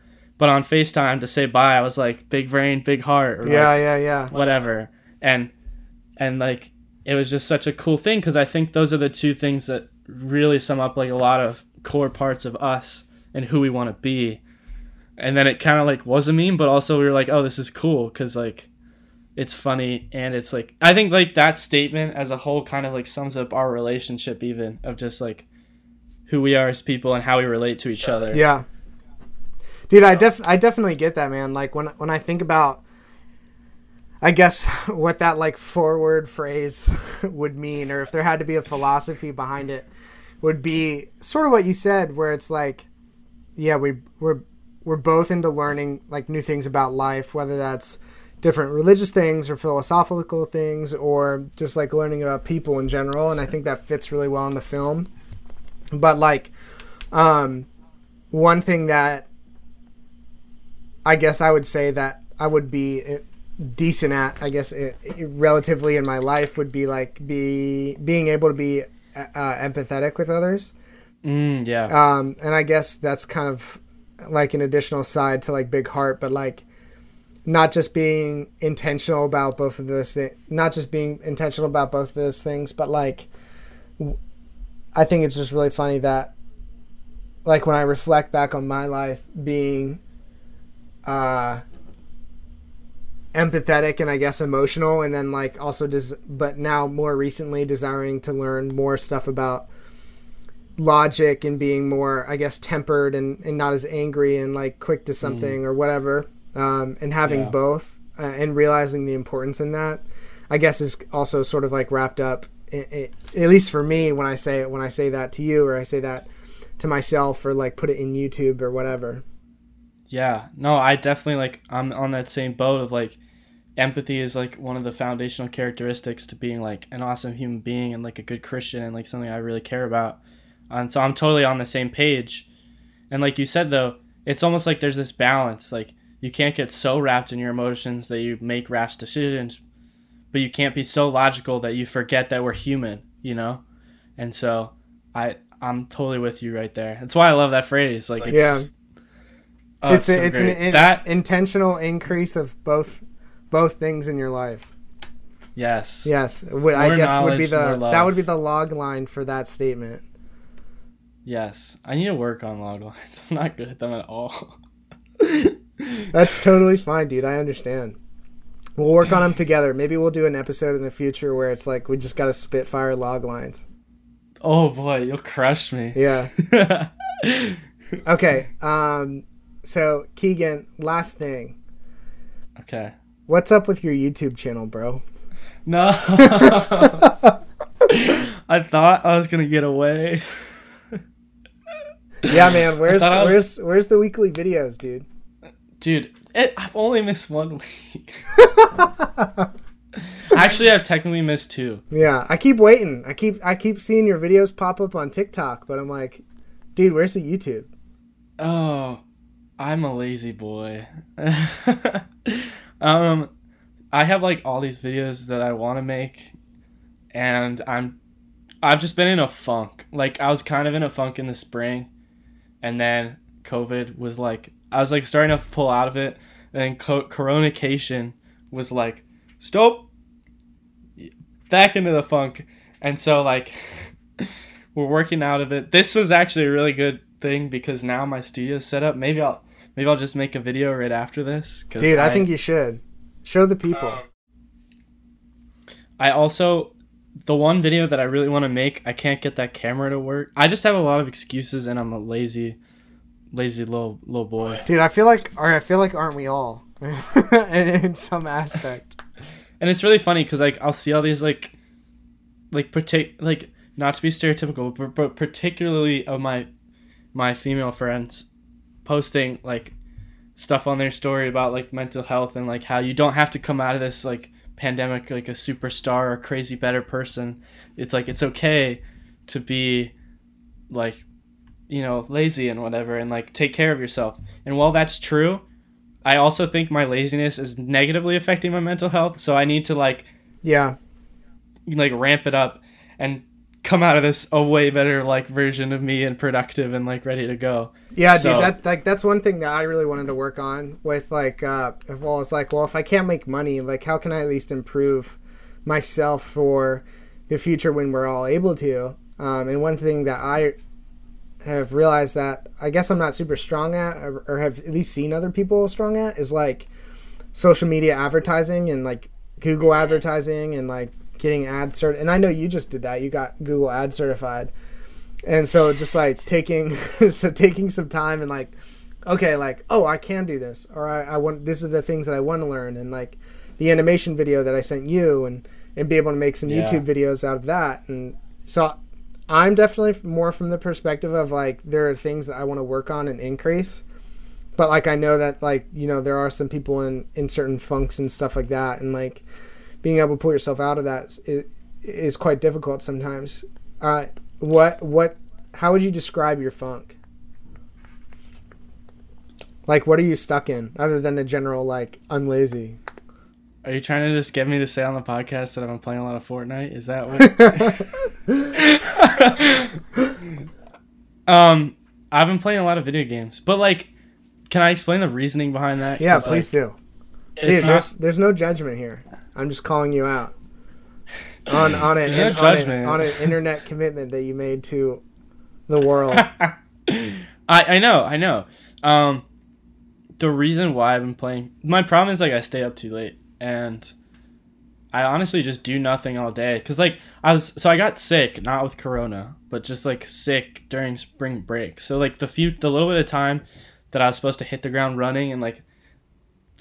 [SPEAKER 2] But on FaceTime to say bye, I was like big brain, big heart. Or
[SPEAKER 1] yeah,
[SPEAKER 2] like,
[SPEAKER 1] yeah, yeah.
[SPEAKER 2] Whatever. And and like it was just such a cool thing because I think those are the two things that really sum up like a lot of core parts of us and who we want to be and then it kind of like was a meme but also we were like oh this is cool because like it's funny and it's like i think like that statement as a whole kind of like sums up our relationship even of just like who we are as people and how we relate to each other
[SPEAKER 1] yeah dude i def i definitely get that man like when when i think about i guess what that like forward phrase would mean or if there had to be a philosophy behind it would be sort of what you said where it's like yeah we we're we're both into learning like new things about life, whether that's different religious things or philosophical things or just like learning about people in general. And I think that fits really well in the film. But like, um, one thing that I guess I would say that I would be eh, decent at, I guess, it, it, relatively in my life would be like be being able to be uh, empathetic with others.
[SPEAKER 2] Mm, yeah.
[SPEAKER 1] Um, and I guess that's kind of like an additional side to like Big Heart, but like not just being intentional about both of those things, not just being intentional about both of those things, but like I think it's just really funny that like when I reflect back on my life being uh empathetic and I guess emotional and then like also des- but now more recently desiring to learn more stuff about logic and being more, I guess, tempered and, and not as angry and like quick to something mm. or whatever. Um, and having yeah. both uh, and realizing the importance in that, I guess, is also sort of like wrapped up. It, it, at least for me, when I say when I say that to you or I say that to myself or like put it in YouTube or whatever.
[SPEAKER 2] Yeah. No, I definitely like I'm on that same boat of like empathy is like one of the foundational characteristics to being like an awesome human being and like a good Christian and like something I really care about. And so I'm totally on the same page. And like you said though, it's almost like there's this balance. Like you can't get so wrapped in your emotions that you make rash decisions, but you can't be so logical that you forget that we're human, you know? And so I I'm totally with you right there. That's why I love that phrase. Like
[SPEAKER 1] Yeah.
[SPEAKER 2] just- oh,
[SPEAKER 1] it's
[SPEAKER 2] so
[SPEAKER 1] a, it's an in,
[SPEAKER 2] that
[SPEAKER 1] intentional increase of both both things in your life.
[SPEAKER 2] yes.
[SPEAKER 1] Yes, would, I guess would be the that would be the log line for that statement.
[SPEAKER 2] Yes. I need to work on log lines. I'm not good at them at all.
[SPEAKER 1] That's totally fine, dude. I understand. We'll work on them together. Maybe we'll do an episode in the future where it's like we just got to spitfire log lines.
[SPEAKER 2] Oh boy, you'll crush me.
[SPEAKER 1] Yeah. Okay. Um. So Keegan, last thing.
[SPEAKER 2] okay.
[SPEAKER 1] What's up with your YouTube channel, bro?
[SPEAKER 2] No. I thought I was gonna get away.
[SPEAKER 1] Yeah, man. Where's
[SPEAKER 2] was-
[SPEAKER 1] where's where's the weekly videos, dude?
[SPEAKER 2] Dude, it, I've only missed one week. Actually, I've technically missed two.
[SPEAKER 1] Yeah, I keep waiting. I keep I keep seeing your videos pop up on TikTok, but I'm like, dude, where's the YouTube?
[SPEAKER 2] Oh, I'm a lazy boy. um, I have like all these videos that I want to make, and I'm, I've just been in a funk. Like I was kind of in a funk in the spring, and then COVID was like, I was like starting to pull out of it, and then co- Coronacation was like, stop, back into the funk, and so like, we're working out of it. This was actually a really good thing because now my studio is set up. Maybe I'll maybe I'll just make a video right after this. 'cause
[SPEAKER 1] Dude, I think you should show the people.
[SPEAKER 2] Um, I also the one video that I really want to make. I can't get that camera to work. I just have a lot of excuses, and I'm a lazy, lazy little little boy.
[SPEAKER 1] Dude, I feel like or I feel like aren't we all in, in some aspect?
[SPEAKER 2] And it's really funny because like I'll see all these like, like partic like not to be stereotypical, but, but particularly of my my female friends posting like stuff on their story about like mental health and like how you don't have to come out of this like pandemic like a superstar or crazy better person. It's like it's okay to be like you know lazy and whatever and like take care of yourself. And while that's true, I also think my laziness is negatively affecting my mental health, so I need to like
[SPEAKER 1] Yeah.
[SPEAKER 2] like ramp it up and come out of this a way better like version of me and productive and like ready to go.
[SPEAKER 1] Yeah,
[SPEAKER 2] So-
[SPEAKER 1] dude, that like that's one thing that I really wanted to work on with like uh if- well it's like, well, if I can't make money, like how can I at least improve myself for the future when we're all able to? Um and one thing that I have realized that I guess I'm not super strong at or, or have at least seen other people strong at is like social media advertising and like Google advertising and like getting ad cert and I know you just did that. You got Google ad certified. And so just like taking so taking some time and like okay, like, oh, I can do this or I, I want these are the things that I want to learn and like the animation video that I sent you and and be able to make some
[SPEAKER 2] Yeah.
[SPEAKER 1] YouTube videos out of that. And so I'm definitely more from the perspective of like there are things that I want to work on and increase. But like I know that like, you know, there are some people in in certain funks and stuff like that and like being able to pull yourself out of that is, is quite difficult sometimes. Uh what what how would you describe your funk? Like what are you stuck in other than a general like I'm lazy?
[SPEAKER 2] Are you trying to just get me to say on the podcast that I've been playing a lot of Fortnite? Is that what? um, I've been playing a lot of video games, but like, can I explain the reasoning behind that?
[SPEAKER 1] Yeah, please do.
[SPEAKER 2] like, it's
[SPEAKER 1] Dude,
[SPEAKER 2] not-
[SPEAKER 1] there's there's no judgment here. I'm just calling you out on on it
[SPEAKER 2] no
[SPEAKER 1] on, on an internet commitment that you made to the world.
[SPEAKER 2] I I know, I know. Um, the reason why I've been playing, my problem is like I stay up too late, and I honestly just do nothing all day. Cause like I was, so I got sick, not with Corona, but just like sick during spring break. So like the few, the little bit of time that I was supposed to hit the ground running and like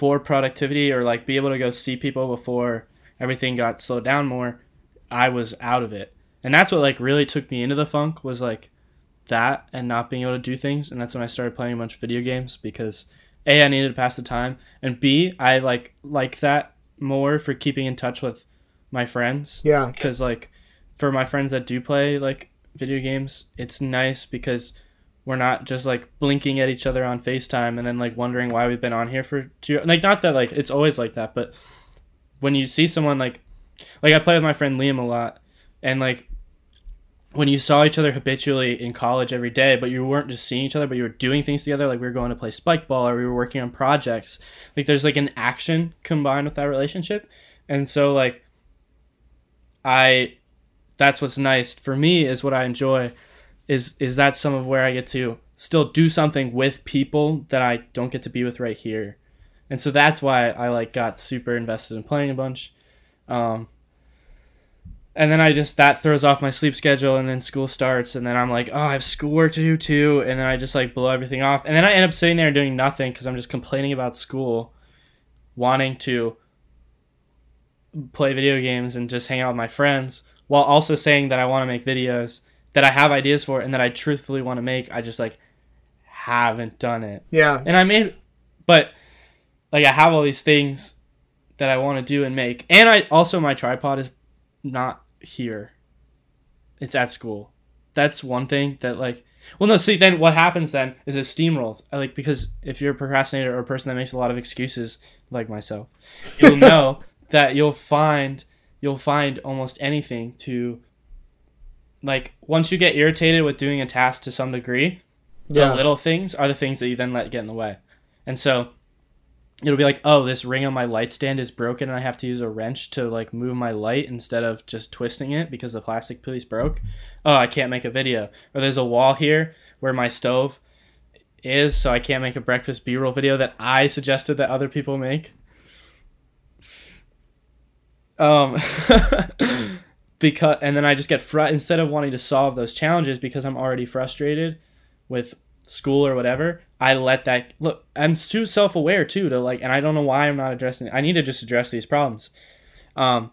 [SPEAKER 2] for productivity or like be able to go see people before everything got slowed down more, I was out of it. And that's what like really took me into the funk was like that and not being able to do things and that's when I started playing a bunch of video games because A I needed to pass the time and B I like like that more for keeping in touch with my friends.
[SPEAKER 1] Yeah.
[SPEAKER 2] Cuz like for my friends that do play like video games, it's nice because we're not just like blinking at each other on FaceTime and then like wondering why we've been on here for two like not that like it's always like that, but when you see someone like like I play with my friend Liam a lot and like when you saw each other habitually in college every day, but you weren't just seeing each other, but you were doing things together, like we were going to play spike ball or we were working on projects. Like there's like an action combined with that relationship. And so like I that's what's nice for me is what I enjoy is is that some of where I get to still do something with people that I don't get to be with right here. And so that's why I like got super invested in playing a bunch. Um, and then I just that throws off my sleep schedule, and then school starts, and then I'm like, oh, I have schoolwork to do too, and then I just like blow everything off, and then I end up sitting there doing nothing because I'm just complaining about school, wanting to play video games and just hang out with my friends, while also saying that I want to make videos that I have ideas for and that I truthfully want to make. I just like haven't done it.
[SPEAKER 1] Yeah.
[SPEAKER 2] And I made, but like I have all these things that I want to do and make, and I also my tripod is not here. It's at school. That's one thing that like. Well, no. See, then what happens then is it steamrolls. I like because if you're a procrastinator or a person that makes a lot of excuses, like myself, you'll know that you'll find you'll find almost anything to like once you get irritated with doing a task to some degree,
[SPEAKER 1] Yeah.
[SPEAKER 2] the little things are the things that you then let get in the way. And so it'll be like, oh, this ring on my light stand is broken and I have to use a wrench to like move my light instead of just twisting it because the plastic piece broke. Oh, I can't make a video. Or there's a wall here where my stove is, so I can't make a breakfast B-roll video that I suggested that other people make. Um because and then I just get fr- instead of wanting to solve those challenges because I'm already frustrated with school or whatever, I let that look. I'm too self aware too to like, and I don't know why I'm not addressing. I need to just address these problems, um,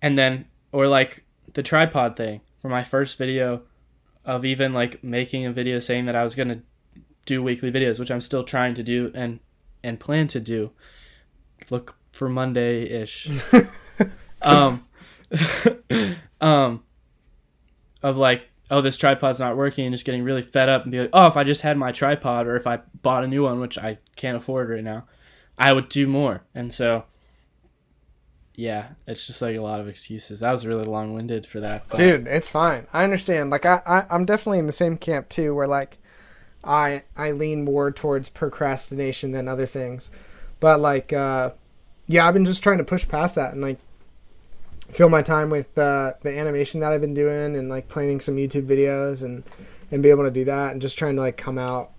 [SPEAKER 2] and then or like the tripod thing for my first video of even like making a video saying that I was gonna do weekly videos, which I'm still trying to do and and plan to do. Look for Monday ish. um, um, of like oh, this tripod's not working, and just getting really fed up and be like, oh, if I just had my tripod or if I bought a new one, which I can't afford right now, I would do more. And so, yeah, it's just like a lot of excuses. That was really long winded for that. But
[SPEAKER 1] Dude, it's fine. I understand. Like I, I I'm definitely in the same camp too where like I I lean more towards procrastination than other things. But like uh yeah, I've been just trying to push past that and like fill my time with uh the animation that I've been doing and like planning some YouTube videos and and be able to do that and just trying to like come out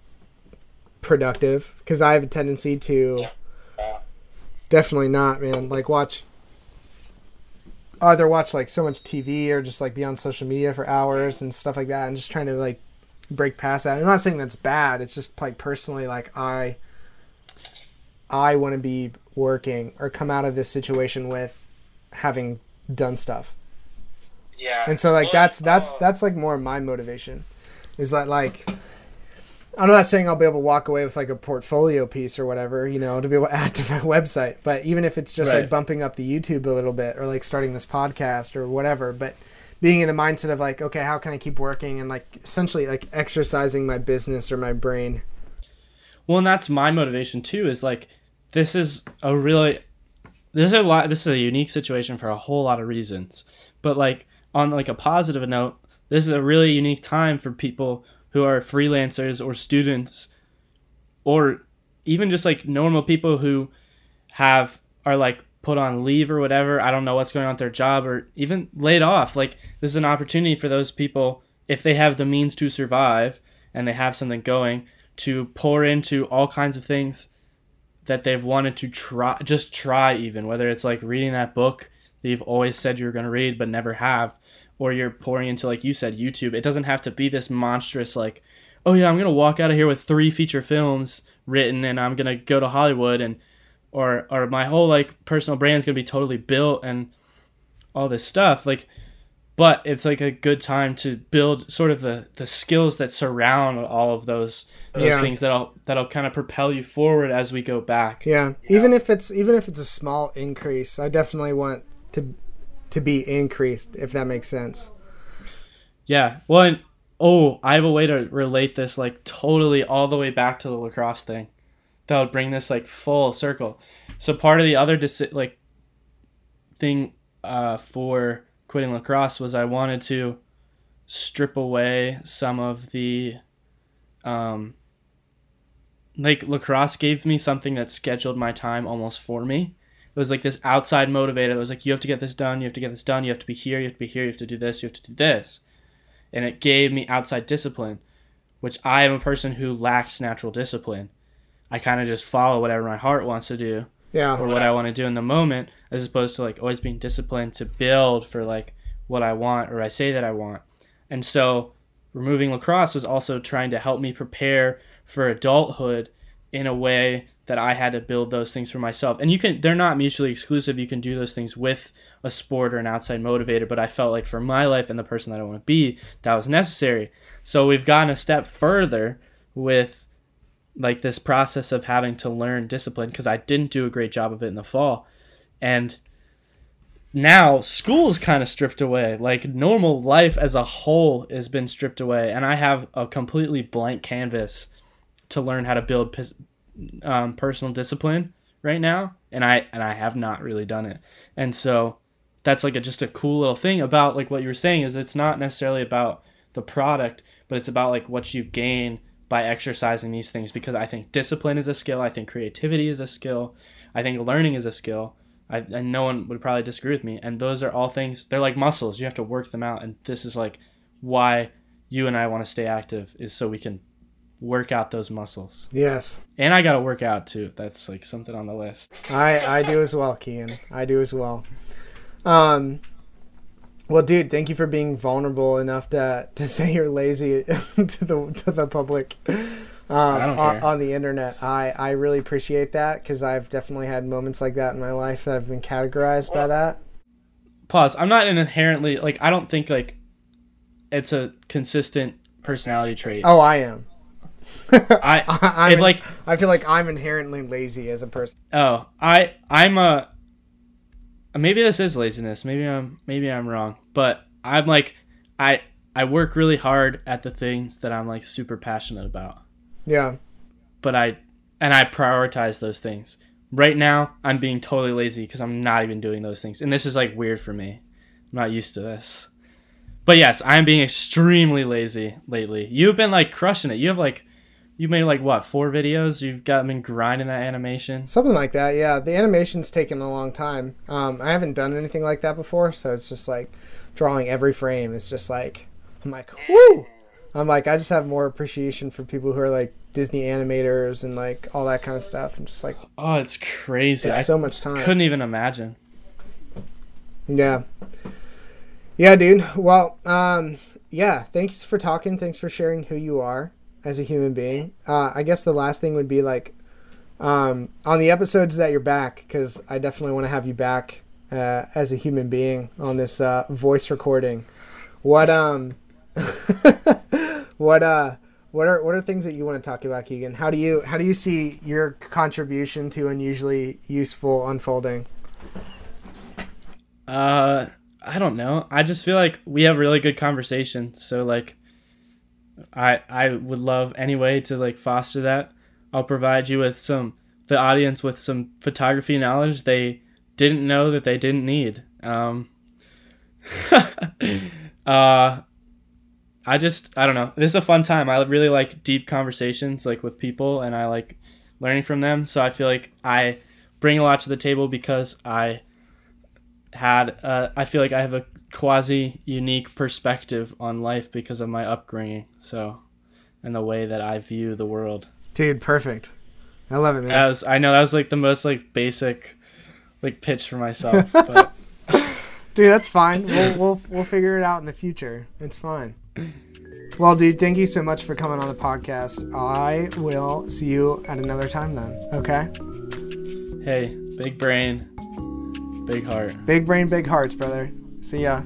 [SPEAKER 1] productive because I have a tendency to definitely not, man. Like watch either watch like so much TV or just like be on social media for hours and stuff like that and just trying to like break past that. I'm not saying that's bad. It's just like personally like I I want to be working or come out of this situation with having done stuff.
[SPEAKER 3] Yeah.
[SPEAKER 1] And so like
[SPEAKER 3] Well,
[SPEAKER 1] that's that's
[SPEAKER 3] uh,
[SPEAKER 1] that's like more my motivation. Is that like I'm not saying I'll be able to walk away with like a portfolio piece or whatever, you know, to be able to add to my website. But even if it's just like bumping up the YouTube a little bit or like starting this podcast or whatever, but being in the mindset of like, okay, how can I keep working and like essentially like exercising my business or my brain.
[SPEAKER 2] Well, and that's my motivation too. Is like this is a really this is a lot. This is a unique situation for a whole lot of reasons. But like on like a positive note, this is a really unique time for people who are freelancers or students, or even just like normal people who have are like put on leave or whatever. I don't know what's going on with their job or even laid off. Like this is an opportunity for those people if they have the means to survive and they have something going to pour into all kinds of things that they've wanted to try just try even whether it's like reading that book that you've always said you're going to read but never have or you're pouring into like you said YouTube. It doesn't have to be this monstrous like oh yeah I'm going to walk out of here with three feature films written and I'm going to go to Hollywood and or or my whole like personal brand's going to be totally built and all this stuff. Like but it's like a good time to build sort of the the skills that surround all of those those
[SPEAKER 1] Yeah.
[SPEAKER 2] things that'll that'll kind of propel you forward as we go back.
[SPEAKER 1] Yeah. Even if it's even if it's a small increase, I definitely want to to be increased if that makes sense.
[SPEAKER 2] Yeah. Well, and, oh, I have a way to relate this like totally all the way back to the lacrosse thing. That would bring this like full circle. So part of the other deci- like thing uh, for quitting lacrosse was I wanted to strip away some of the um like lacrosse gave me something that scheduled my time almost for me. It was like this outside motivator that was like you have to get this done, you have to get this done, you have to be here, you have to be here, you have to do this, you have to do this. And it gave me outside discipline, which I am a person who lacks natural discipline. I kind of just follow whatever my heart wants to do
[SPEAKER 1] Yeah.
[SPEAKER 2] or what I want to do in the moment, as opposed to like always being disciplined to build for like what I want or I say that I want. And so removing lacrosse was also trying to help me prepare for adulthood in a way that I had to build those things for myself. And you can they're not mutually exclusive. You can do those things with a sport or an outside motivator, but I felt like for my life and the person that I want to be, that was necessary. So we've gotten a step further with like this process of having to learn discipline because I didn't do a great job of it in the fall. And now school's kind of stripped away. Like normal life as a whole has been stripped away, and I have a completely blank canvas to learn how to build um, personal discipline right now, and I and I have not really done it. And so that's like a, just a cool little thing about like what you were saying is it's not necessarily about the product, but it's about like what you gain by exercising these things because I think discipline is a skill, I think creativity is a skill, I think learning is a skill. I, and no one would probably disagree with me. And those are all things, they're like muscles. You have to work them out. And this is like why you and I want to stay active is so we can work out those muscles.
[SPEAKER 1] Yes.
[SPEAKER 2] And I got to work out too. That's like something on the list.
[SPEAKER 1] I I do as well, Kean. I do as well. Um well, dude, thank you for being vulnerable enough to to say you're lazy to the to the public um, on, on the internet. I I really appreciate that because I've definitely had moments like that in my life that have been categorized by that.
[SPEAKER 2] Pause. I'm not an inherently, like, I don't think like it's a consistent personality trait.
[SPEAKER 1] Oh, I am.
[SPEAKER 2] I,
[SPEAKER 1] I, I'm
[SPEAKER 2] like,
[SPEAKER 1] I feel like I'm inherently lazy as a person.
[SPEAKER 2] Oh, I I'm a maybe this is laziness. Maybe I'm maybe I'm wrong, but I'm like I I work really hard at the things that I'm like super passionate about.
[SPEAKER 1] Yeah.
[SPEAKER 2] But I and I prioritize those things. Right now, I'm being totally lazy because I'm not even doing those things. And this is like weird for me. I'm not used to this. But yes, I'm being extremely lazy lately. You've been like crushing it. You have like you made like what, four videos? You've got been grinding that animation.
[SPEAKER 1] Something like that, yeah. The animation's taken a long time. Um, I haven't done anything like that before, so it's just like drawing every frame. It's just like I'm like, whoo! I'm like, I just have more appreciation for people who are like Disney animators and like all that kind of stuff. I'm just like,
[SPEAKER 2] Oh, it's crazy.
[SPEAKER 1] it's
[SPEAKER 2] I
[SPEAKER 1] so much time.
[SPEAKER 2] couldn't even imagine.
[SPEAKER 1] Yeah. Yeah, dude. Well, um, yeah, thanks for talking. Thanks for sharing who you are as a human being. Uh, I guess the last thing would be like um, on the episodes that you're back, because I definitely want to have you back uh, as a human being on this uh, voice recording. What um, what uh, what are what are things that you want to talk about, Keegan? How do you how do you see your contribution to unusually useful unfolding?
[SPEAKER 2] Uh, I don't know. I just feel like we have really good conversations. So like, I I would love any way to like foster that. I'll provide you with some the audience with some photography knowledge they didn't know that they didn't need. Um, uh, I just I don't know. This is a fun time. I really like deep conversations like with people, and I like learning from them. So I feel like I bring a lot to the table because I had uh, I feel like I have a quasi unique perspective on life because of my upbringing. So, and the way that I view the world.
[SPEAKER 1] Dude, perfect. I love it, man.
[SPEAKER 2] That was I know that was like the most like basic like pitch for myself. But
[SPEAKER 1] Dude, that's fine. We'll, we'll we'll figure it out in the future. It's fine. Well, dude, thank you so much for coming on the podcast. I will see you at another time then. Okay?
[SPEAKER 2] hey, big brain, big heart.
[SPEAKER 1] Big brain, big hearts, brother. See ya.